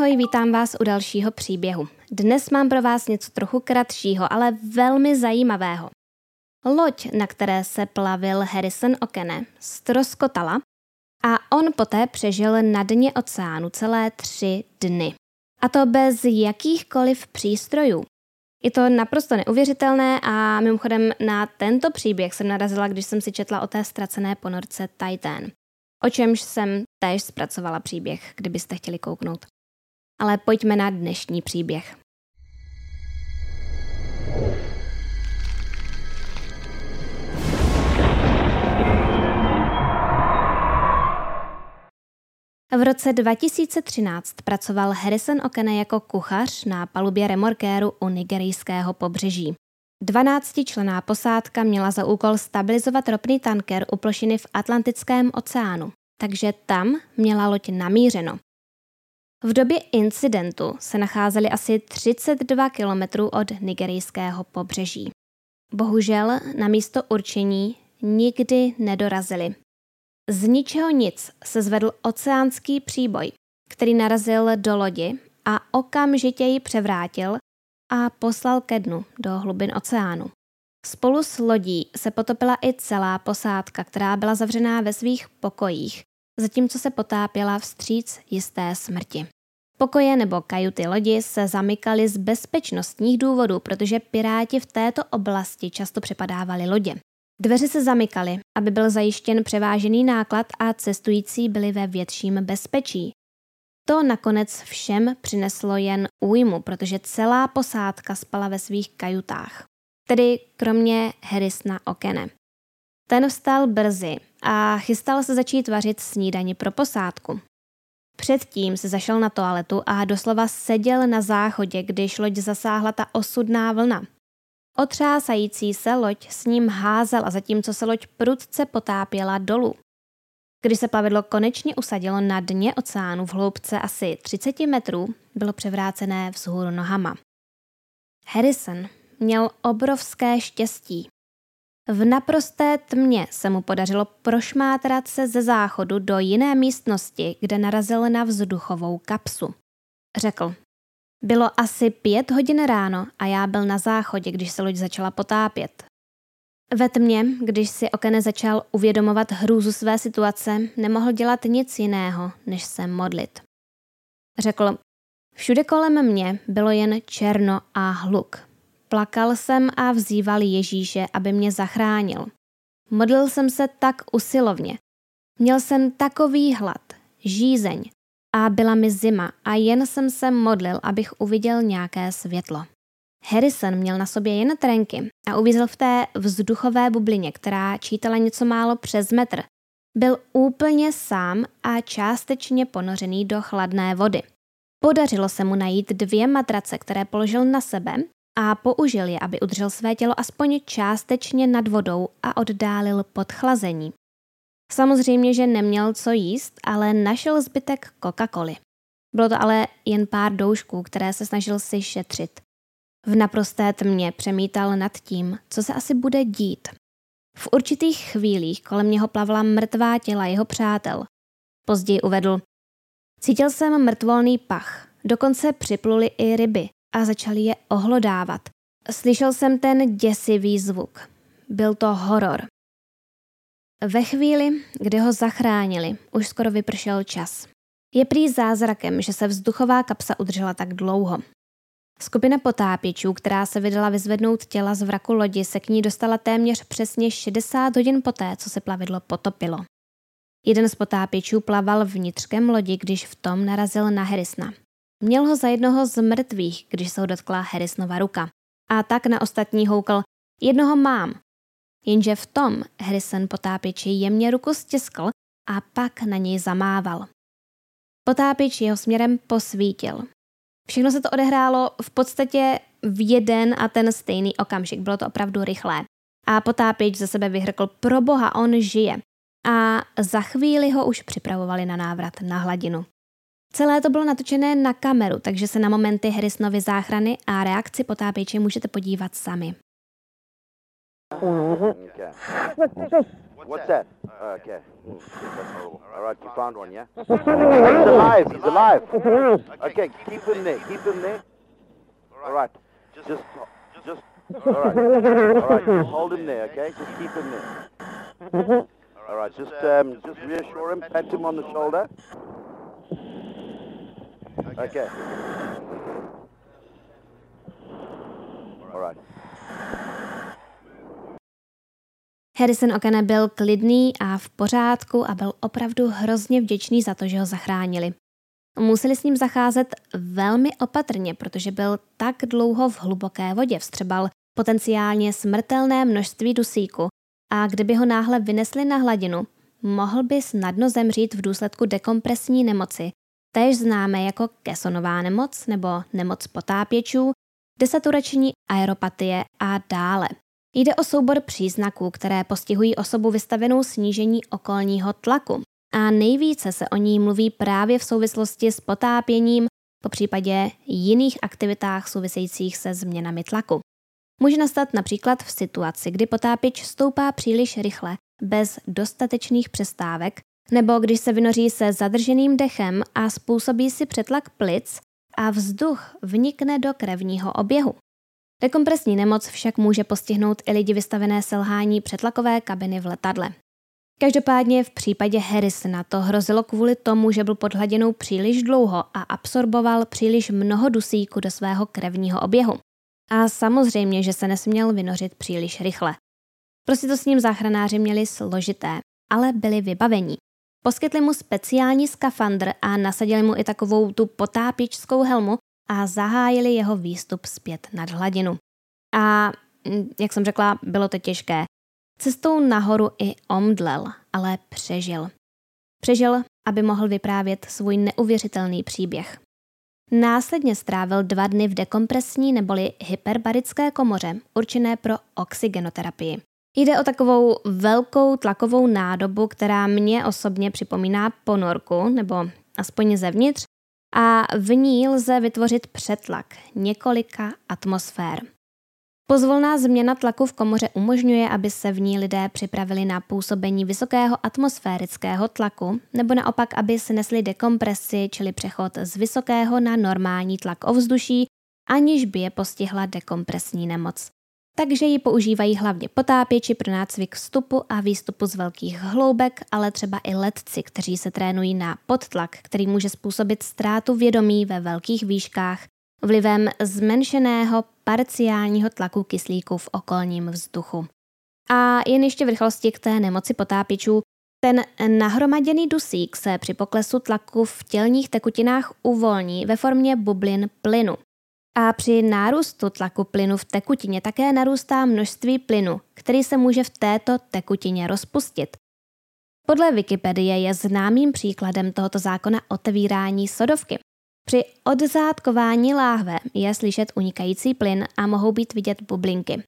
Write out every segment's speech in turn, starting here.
ahoj, vítám vás u dalšího příběhu. Dnes mám pro vás něco trochu kratšího, ale velmi zajímavého. Loď, na které se plavil Harrison Okene, stroskotala a on poté přežil na dně oceánu celé tři dny. A to bez jakýchkoliv přístrojů. Je to naprosto neuvěřitelné a mimochodem na tento příběh jsem narazila, když jsem si četla o té ztracené ponorce Titan. O čemž jsem též zpracovala příběh, kdybyste chtěli kouknout. Ale pojďme na dnešní příběh. V roce 2013 pracoval Harrison Okene jako kuchař na palubě remorkéru u nigerijského pobřeží. 12-člená posádka měla za úkol stabilizovat ropný tanker u plošiny v Atlantickém oceánu, takže tam měla loď namířeno. V době incidentu se nacházeli asi 32 kilometrů od nigerijského pobřeží. Bohužel na místo určení nikdy nedorazili. Z ničeho nic se zvedl oceánský příboj, který narazil do lodi a okamžitě ji převrátil a poslal ke dnu do hlubin oceánu. Spolu s lodí se potopila i celá posádka, která byla zavřená ve svých pokojích, zatímco se potápěla vstříc jisté smrti. Pokoje nebo kajuty lodi se zamykaly z bezpečnostních důvodů, protože piráti v této oblasti často přepadávali lodě. Dveře se zamykaly, aby byl zajištěn převážený náklad a cestující byli ve větším bezpečí. To nakonec všem přineslo jen újmu, protože celá posádka spala ve svých kajutách. Tedy kromě Harrisona Okene. Ten vstal brzy a chystal se začít vařit snídani pro posádku. Předtím se zašel na toaletu a doslova seděl na záchodě, když loď zasáhla ta osudná vlna. Otřásající se loď s ním házela, zatímco se loď prudce potápěla dolů. Když se plavidlo konečně usadilo na dně oceánu v hloubce asi 30 metrů, bylo převrácené vzhůru nohama. Harrison měl obrovské štěstí. V naprosté tmě se mu podařilo prošmátrat se ze záchodu do jiné místnosti, kde narazil na vzduchovou kapsu. Řekl, bylo asi pět hodin ráno a já byl na záchodě, když se loď začala potápět. Ve tmě, když si Okene začal uvědomovat hrůzu své situace, nemohl dělat nic jiného, než se modlit. Řekl, všude kolem mě bylo jen černo a hluk. Plakal jsem a vzýval Ježíše, aby mě zachránil. Modlil jsem se tak usilovně. Měl jsem takový hlad, žízeň a byla mi zima a jen jsem se modlil, abych uviděl nějaké světlo. Harrison měl na sobě jen trenky a uvízl v té vzduchové bublině, která čítala něco málo přes metr. Byl úplně sám a částečně ponořený do chladné vody. Podařilo se mu najít dvě matrace, které položil na sebe a použil je, aby udržel své tělo aspoň částečně nad vodou a oddálil podchlazení. Samozřejmě, že neměl co jíst, ale našel zbytek Coca-Coly. Bylo to ale jen pár doušků, které se snažil si šetřit. V naprosté tmě přemítal nad tím, co se asi bude dít. V určitých chvílích kolem něho plavala mrtvá těla jeho přátel. Později uvedl, cítil jsem mrtvolný pach, dokonce připluli i ryby a začali je ohlodávat. Slyšel jsem ten děsivý zvuk. Byl to horor. Ve chvíli, kdy ho zachránili, už skoro vypršel čas. Je prý zázrakem, že se vzduchová kapsa udržela tak dlouho. Skupina potápěčů, která se vydala vyzvednout těla z vraku lodi, se k ní dostala téměř přesně 60 hodin poté, co se plavidlo potopilo. Jeden z potápěčů plaval vnitřkem lodi, když v tom narazil na Harrisona. Měl ho za jednoho z mrtvých, když se ho dotkla Harrisonova ruka. A tak na ostatní houkal, jednoho mám. Jenže v tom Harrison potápěči jemně ruku stiskl a pak na něj zamával. Potápěč jeho směrem posvítil. Všechno se to odehrálo v podstatě v jeden a ten stejný okamžik. Bylo to opravdu rychlé. A potápěč ze sebe vyhrkl, pro boha, on žije. A za chvíli ho už připravovali na návrat na hladinu. Celé to bylo natočené na kameru, takže se na momenty Harrisonovy záchrany a reakci potápěče můžete podívat sami. All right. Just, um, just reassure him. Pat him on the shoulder. Okay. All right. Harrison Okene byl klidný a v pořádku a byl opravdu hrozně vděčný za to, že ho zachránili. Museli s ním zacházet velmi opatrně, protože byl tak dlouho v hluboké vodě, vstřebal potenciálně smrtelné množství dusíku a kdyby ho náhle vynesli na hladinu, mohl by snadno zemřít v důsledku dekompresní nemoci, též známé jako kesonová nemoc nebo nemoc potápěčů, desaturační aeropatie a dále. Jde o soubor příznaků, které postihují osobu vystavenou snížení okolního tlaku. A nejvíce se o ní mluví právě v souvislosti s potápěním, po případě jiných aktivitách souvisejících se změnami tlaku. Může nastat například v situaci, kdy potápěč stoupá příliš rychle, bez dostatečných přestávek, nebo když se vynoří se zadrženým dechem a způsobí si přetlak plic a vzduch vnikne do krevního oběhu. Dekompresní nemoc však může postihnout i lidi vystavené selhání přetlakové kabiny v letadle. Každopádně v případě Harrisona to hrozilo kvůli tomu, že byl pod hladinou příliš dlouho a absorboval příliš mnoho dusíku do svého krevního oběhu. A samozřejmě, že se nesměl vynořit příliš rychle. Prostě to s ním záchranáři měli složité, ale byli vybavení. Poskytli mu speciální skafandr a nasadili mu i takovou tu potápěčskou helmu, a zahájili jeho výstup zpět nad hladinu. A, mm, jak jsem řekla, bylo to těžké. Cestou nahoru i omdlel, ale přežil. Přežil, aby mohl vyprávět svůj neuvěřitelný příběh. Následně strávil dva dny v dekompresní neboli hyperbarické komoře, určené pro oxygenoterapii. Jde o takovou velkou tlakovou nádobu, která mě osobně připomíná ponorku, nebo aspoň zevnitř, a v ní lze vytvořit přetlak několika atmosfér. Pozvolná změna tlaku v komoře umožňuje, aby se v ní lidé připravili na působení vysokého atmosférického tlaku, nebo naopak, aby si nesli dekompresi, čili přechod z vysokého na normální tlak ovzduší, aniž by je postihla dekompresní nemoc takže ji používají hlavně potápěči pro nácvik vstupu a výstupu z velkých hloubek, ale třeba i letci, kteří se trénují na podtlak, který může způsobit ztrátu vědomí ve velkých výškách vlivem zmenšeného parciálního tlaku kyslíku v okolním vzduchu. A jen ještě v rychlosti k té nemoci potápěčů. Ten nahromaděný dusík se při poklesu tlaku v tělních tekutinách uvolní ve formě bublin plynu, a při nárůstu tlaku plynu v tekutině také narůstá množství plynu, který se může v této tekutině rozpustit. Podle Wikipedie je známým příkladem tohoto zákona otevírání sodovky. Při odzátkování láhve je slyšet unikající plyn a mohou být vidět bublinky.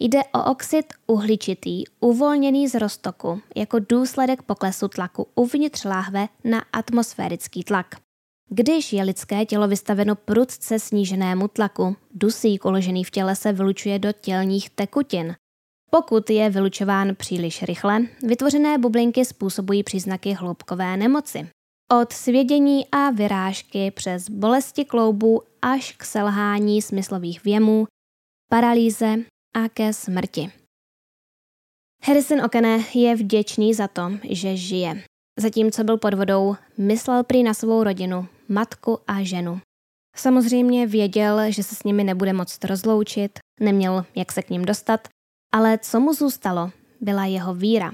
Jde o oxid uhličitý uvolněný z roztoku jako důsledek poklesu tlaku uvnitř láhve na atmosférický tlak. Když je lidské tělo vystaveno prudce sníženému tlaku, dusík uložený v těle se vylučuje do tělních tekutin. Pokud je vylučován příliš rychle, vytvořené bublinky způsobují příznaky hloubkové nemoci. Od svědění a vyrážky přes bolesti kloubů až k selhání smyslových věmů, paralýze a ke smrti. Harrison Okene je vděčný za to, že žije. Zatímco byl pod vodou, myslel prý na svou rodinu, matku a ženu. Samozřejmě věděl, že se s nimi nebude moct rozloučit, neměl jak se k ním dostat, ale co mu zůstalo, byla jeho víra.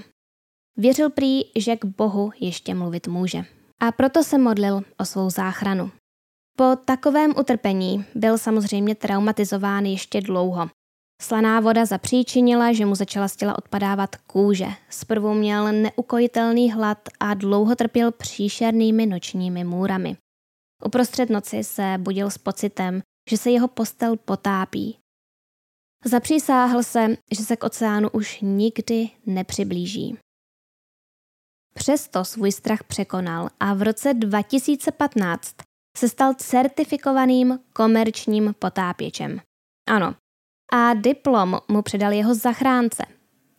Věřil prý, že k Bohu ještě mluvit může. A proto se modlil o svou záchranu. Po takovém utrpení byl samozřejmě traumatizován ještě dlouho. Slaná voda zapříčinila, že mu začala z těla odpadávat kůže. Zprvu měl neukojitelný hlad a dlouho trpěl příšernými nočními můrami. Uprostřed noci se budil s pocitem, že se jeho postel potápí. Zapřísáhl se, že se k oceánu už nikdy nepřiblíží. Přesto svůj strach překonal a v roce 2015 se stal certifikovaným komerčním potápěčem. Ano, a diplom mu předal jeho zachránce.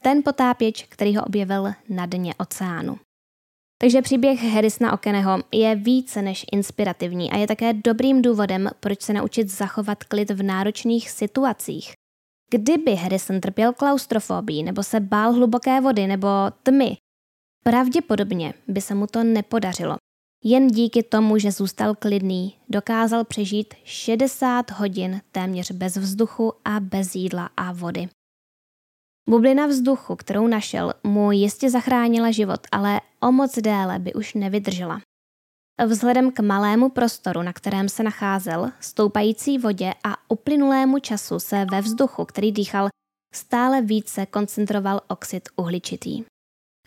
ten potápěč, který ho objevil na dně oceánu. Takže příběh Harrisona Okeneho je více než inspirativní a je také dobrým důvodem, proč se naučit zachovat klid v náročných situacích. Kdyby Harrison trpěl klaustrofobii nebo se bál hluboké vody nebo tmy, pravděpodobně by se mu to nepodařilo. Jen díky tomu, že zůstal klidný, dokázal přežít 60 hodin téměř bez vzduchu a bez jídla a vody. Bublina vzduchu, kterou našel, mu jistě zachránila život, ale o moc déle by už nevydržela. Vzhledem k malému prostoru, na kterém se nacházel, stoupající vodě a uplynulému času se ve vzduchu, který dýchal, stále více koncentroval oxid uhličitý.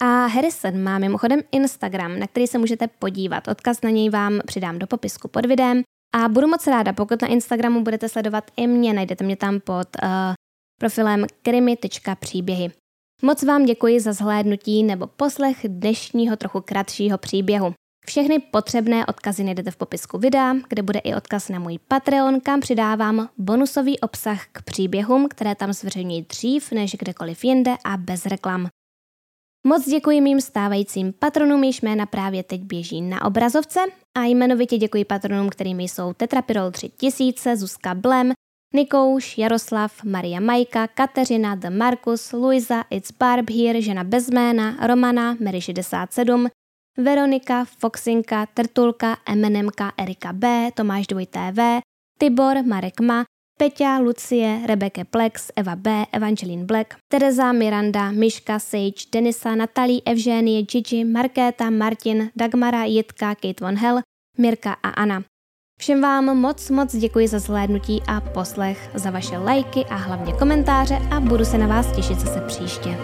A Harrison má mimochodem Instagram, na který se můžete podívat. Odkaz na něj vám přidám do popisku pod videem. A budu moc ráda, pokud na Instagramu budete sledovat i mě, najdete mě tam pod uh, profilem krimi.příběhy. Moc vám děkuji za zhlédnutí nebo poslech dnešního trochu kratšího příběhu. Všechny potřebné odkazy najdete v popisku videa, kde bude i odkaz na můj Patreon, kam přidávám bonusový obsah k příběhům, které tam zveřejňuji dřív než kdekoliv jinde a bez reklam. Moc děkuji mým stávajícím patronům, jež jména právě teď běží na obrazovce a jmenovitě děkuji patronům, kterými jsou Tetrapirol 3000, Zuzka Blem, Nikouš, Jaroslav, Maria Majka, Kateřina, The Markus, Luisa, It's Barb Here, Žena bez jména, Romana, Mary 67, Veronika, Foxinka, Trtulka, MNMka, Erika B, Tomáš 2TV, Tibor, Marek Ma, Peťa, Lucie, Rebeke Plex, Eva B, Evangeline Black, Tereza, Miranda, Miška, Sage, Denisa, Natalí, Evženie, Gigi, Markéta, Martin, Dagmara, Jitka, Kate Von Hell, Mirka a Anna. Všem vám moc, moc děkuji za zhlédnutí a poslech, za vaše lajky a hlavně komentáře a budu se na vás těšit zase příště.